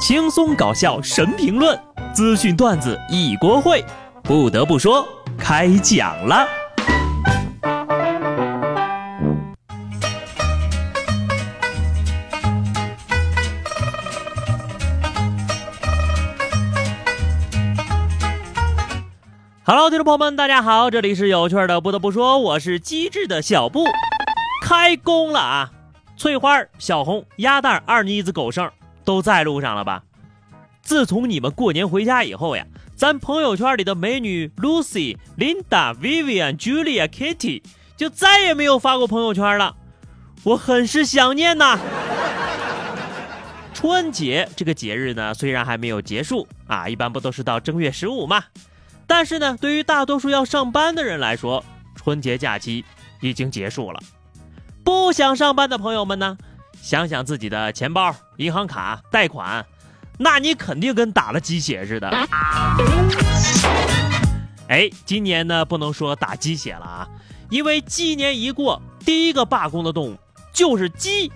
轻松搞笑神评论，资讯段子一锅烩。不得不说，开讲了。Hello，听众朋友们，大家好，这里是有趣的。不得不说，我是机智的小布，开工了啊！翠花、小红、鸭蛋、二妮子、狗剩都在路上了吧？自从你们过年回家以后呀，咱朋友圈里的美女 Lucy、Linda、Vivian、Julia、Kitty 就再也没有发过朋友圈了，我很是想念呐。春节这个节日呢，虽然还没有结束啊，一般不都是到正月十五嘛？但是呢，对于大多数要上班的人来说，春节假期已经结束了。不想上班的朋友们呢，想想自己的钱包、银行卡、贷款。那你肯定跟打了鸡血似的。哎，今年呢不能说打鸡血了啊，因为鸡年一过，第一个罢工的动物就是鸡。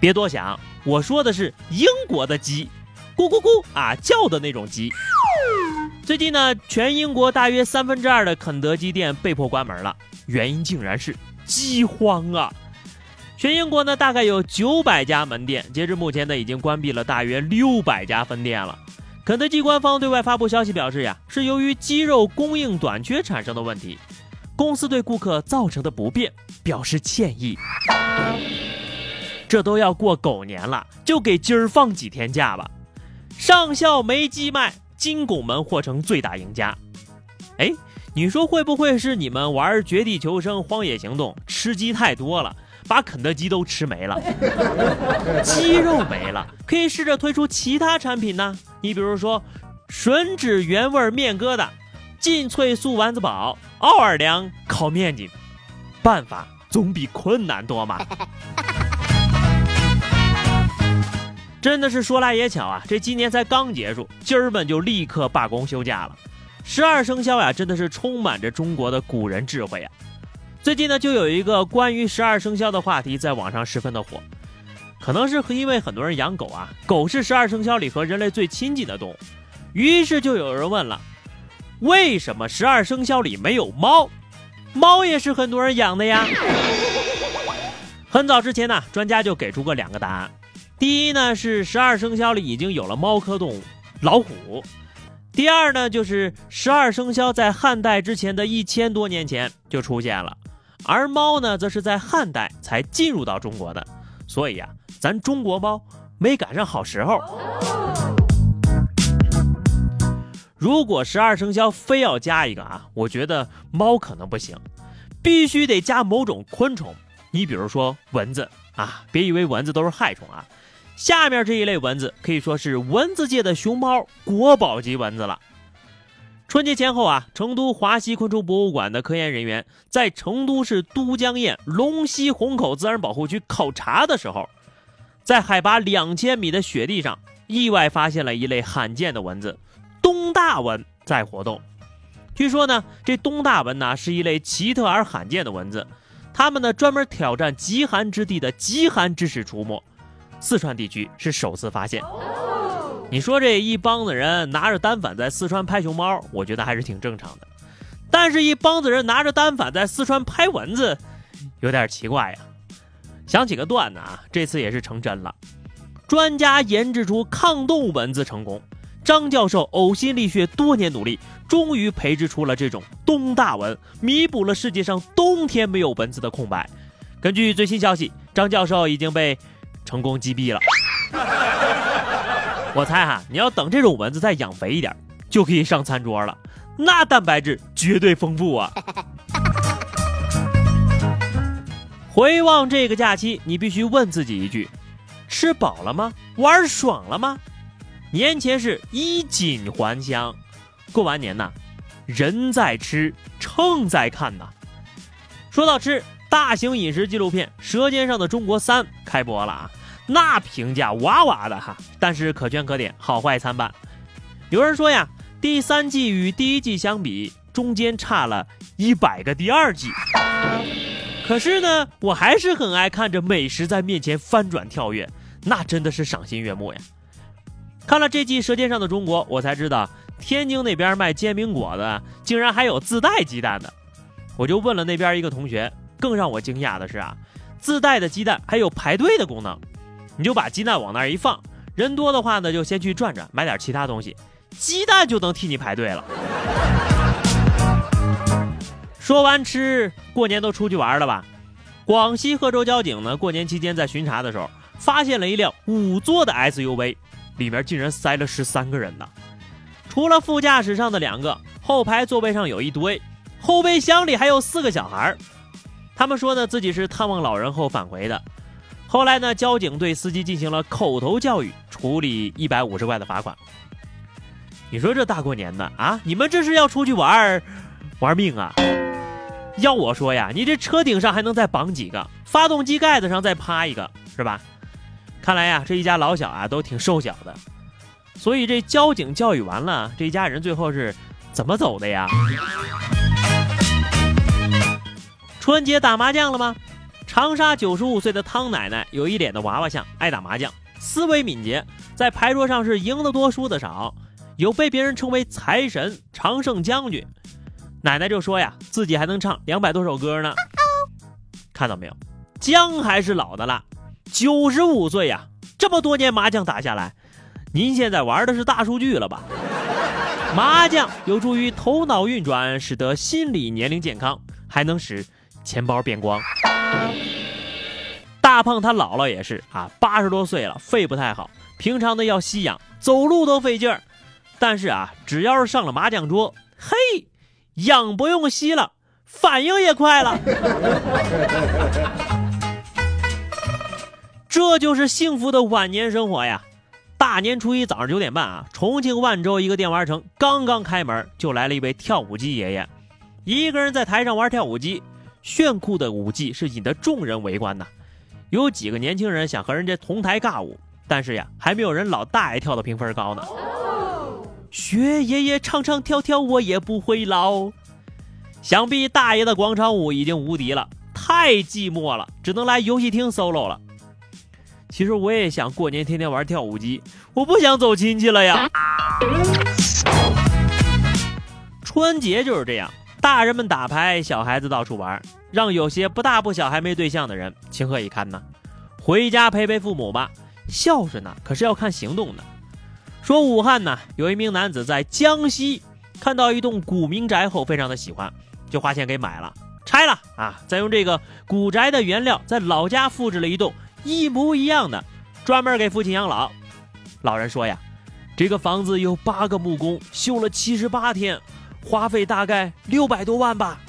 别多想，我说的是英国的鸡，咕咕咕啊叫的那种鸡。最近呢，全英国大约三分之二的肯德基店被迫关门了，原因竟然是饥荒啊。全英国呢，大概有九百家门店，截至目前呢，已经关闭了大约六百家分店了。肯德基官方对外发布消息表示呀，是由于鸡肉供应短缺产生的问题，公司对顾客造成的不便表示歉意。这都要过狗年了，就给鸡儿放几天假吧。上校没鸡卖，金拱门或成最大赢家。哎，你说会不会是你们玩《绝地求生》《荒野行动》吃鸡太多了？把肯德基都吃没了，鸡肉没了，可以试着推出其他产品呢。你比如说，吮指原味面疙瘩、劲脆素丸子堡、奥尔良烤面筋，办法总比困难多嘛。真的是说来也巧啊，这今年才刚结束，今儿们就立刻罢工休假了。十二生肖呀，真的是充满着中国的古人智慧呀。最近呢，就有一个关于十二生肖的话题在网上十分的火，可能是因为很多人养狗啊，狗是十二生肖里和人类最亲近的动物，于是就有人问了，为什么十二生肖里没有猫？猫也是很多人养的呀。很早之前呢，专家就给出过两个答案，第一呢是十二生肖里已经有了猫科动物老虎，第二呢就是十二生肖在汉代之前的一千多年前就出现了。而猫呢，则是在汉代才进入到中国的，所以呀，咱中国猫没赶上好时候。如果十二生肖非要加一个啊，我觉得猫可能不行，必须得加某种昆虫。你比如说蚊子啊，别以为蚊子都是害虫啊，下面这一类蚊子可以说是蚊子界的熊猫，国宝级蚊子了。春节前后啊，成都华西昆虫博物馆的科研人员在成都市都江堰龙溪虹口自然保护区考察的时候，在海拔两千米的雪地上，意外发现了一类罕见的蚊子——东大蚊在活动。据说呢，这东大蚊呢是一类奇特而罕见的蚊子，它们呢专门挑战极寒之地的极寒之时出没，四川地区是首次发现。你说这一帮子人拿着单反在四川拍熊猫，我觉得还是挺正常的。但是，一帮子人拿着单反在四川拍蚊子，有点奇怪呀。想起个段子啊，这次也是成真了。专家研制出抗冻蚊子成功，张教授呕心沥血多年努力，终于培植出了这种冬大蚊，弥补了世界上冬天没有蚊子的空白。根据最新消息，张教授已经被成功击毙了。我猜哈，你要等这种蚊子再养肥一点，就可以上餐桌了。那蛋白质绝对丰富啊！回望这个假期，你必须问自己一句：吃饱了吗？玩爽了吗？年前是衣锦还乡，过完年呐，人在吃，秤在看呐。说到吃，大型饮食纪录片《舌尖上的中国三》开播了啊！那评价哇哇的哈，但是可圈可点，好坏参半。有人说呀，第三季与第一季相比，中间差了一百个第二季。可是呢，我还是很爱看着美食在面前翻转跳跃，那真的是赏心悦目呀。看了这季《舌尖上的中国》，我才知道天津那边卖煎饼果子竟然还有自带鸡蛋的。我就问了那边一个同学，更让我惊讶的是啊，自带的鸡蛋还有排队的功能。你就把鸡蛋往那儿一放，人多的话呢，就先去转转，买点其他东西，鸡蛋就能替你排队了。说完吃，过年都出去玩了吧？广西贺州交警呢，过年期间在巡查的时候，发现了一辆五座的 SUV，里面竟然塞了十三个人呢。除了副驾驶上的两个，后排座位上有一堆，后备箱里还有四个小孩他们说呢，自己是探望老人后返回的。后来呢，交警对司机进行了口头教育，处理一百五十块的罚款。你说这大过年的啊，你们这是要出去玩儿玩命啊？要我说呀，你这车顶上还能再绑几个，发动机盖子上再趴一个，是吧？看来呀，这一家老小啊都挺瘦小的，所以这交警教育完了，这一家人最后是怎么走的呀？春节打麻将了吗？长沙九十五岁的汤奶奶有一脸的娃娃相，爱打麻将，思维敏捷，在牌桌上是赢得多输的少，有被别人称为财神、常胜将军。奶奶就说呀，自己还能唱两百多首歌呢。看到没有，姜还是老的辣。九十五岁呀，这么多年麻将打下来，您现在玩的是大数据了吧？麻将有助于头脑运转，使得心理年龄健康，还能使钱包变光。大胖他姥姥也是啊，八十多岁了，肺不太好，平常呢要吸氧，走路都费劲儿。但是啊，只要是上了麻将桌，嘿。氧不用吸了，反应也快了，这就是幸福的晚年生活呀！大年初一早上九点半啊，重庆万州一个电玩城刚刚开门，就来了一位跳舞机爷爷，一个人在台上玩跳舞机，炫酷的舞技是引得众人围观呐。有几个年轻人想和人家同台尬舞，但是呀，还没有人老大爷跳的评分高呢。学爷爷唱唱跳跳，我也不会老。想必大爷的广场舞已经无敌了，太寂寞了，只能来游戏厅 solo 了。其实我也想过年天天玩跳舞机，我不想走亲戚了呀。春节就是这样，大人们打牌，小孩子到处玩，让有些不大不小还没对象的人情何以堪呢？回家陪陪父母吧，孝顺呢，可是要看行动的。说武汉呢，有一名男子在江西看到一栋古民宅后，非常的喜欢，就花钱给买了，拆了啊，再用这个古宅的原料在老家复制了一栋一模一样的，专门给父亲养老。老人说呀，这个房子有八个木工修了七十八天，花费大概六百多万吧。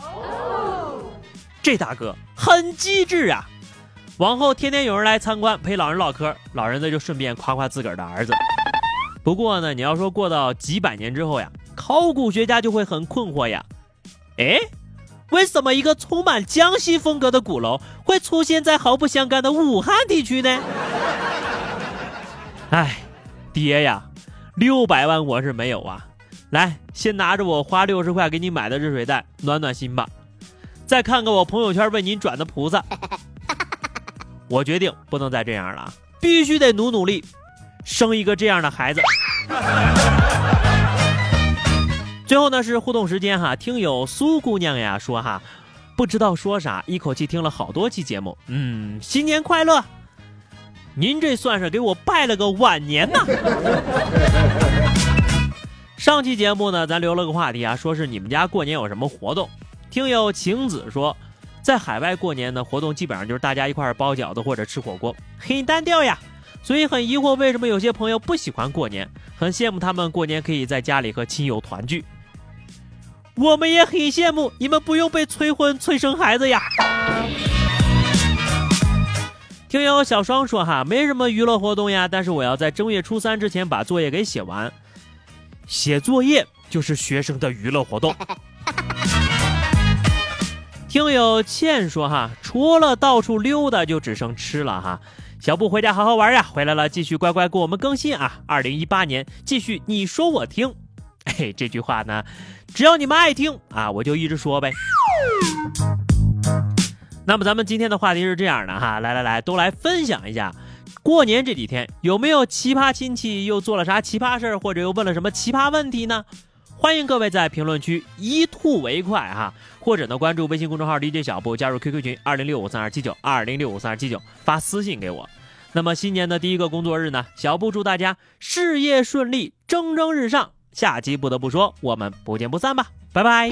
这大哥很机智啊，往后天天有人来参观陪老人唠嗑，老人呢就顺便夸夸自个儿的儿子。不过呢，你要说过到几百年之后呀，考古学家就会很困惑呀。哎，为什么一个充满江西风格的鼓楼会出现在毫不相干的武汉地区呢？哎，爹呀，六百万我是没有啊。来，先拿着我花六十块给你买的热水袋暖暖心吧。再看看我朋友圈为您转的菩萨。我决定不能再这样了，必须得努努力。生一个这样的孩子。最后呢是互动时间哈，听友苏姑娘呀说哈，不知道说啥，一口气听了好多期节目，嗯，新年快乐！您这算是给我拜了个晚年呐。上期节目呢，咱留了个话题啊，说是你们家过年有什么活动？听友晴子说，在海外过年的活动基本上就是大家一块包饺子或者吃火锅，很单调呀。所以很疑惑，为什么有些朋友不喜欢过年？很羡慕他们过年可以在家里和亲友团聚。我们也很羡慕你们不用被催婚催生孩子呀。听友小双说哈，没什么娱乐活动呀，但是我要在正月初三之前把作业给写完。写作业就是学生的娱乐活动。听友倩说哈，除了到处溜达，就只剩吃了哈。小布回家好好玩呀，回来了继续乖乖给我们更新啊！二零一八年继续你说我听，哎，这句话呢，只要你们爱听啊，我就一直说呗。那么咱们今天的话题是这样的哈，来来来，都来分享一下过年这几天有没有奇葩亲戚又做了啥奇葩事儿，或者又问了什么奇葩问题呢？欢迎各位在评论区一吐为快哈，或者呢关注微信公众号理解小布，加入 QQ 群二零六五三二七九二零六五三二七九，发私信给我。那么新年的第一个工作日呢，小布祝大家事业顺利，蒸蒸日上。下期不得不说，我们不见不散吧，拜拜。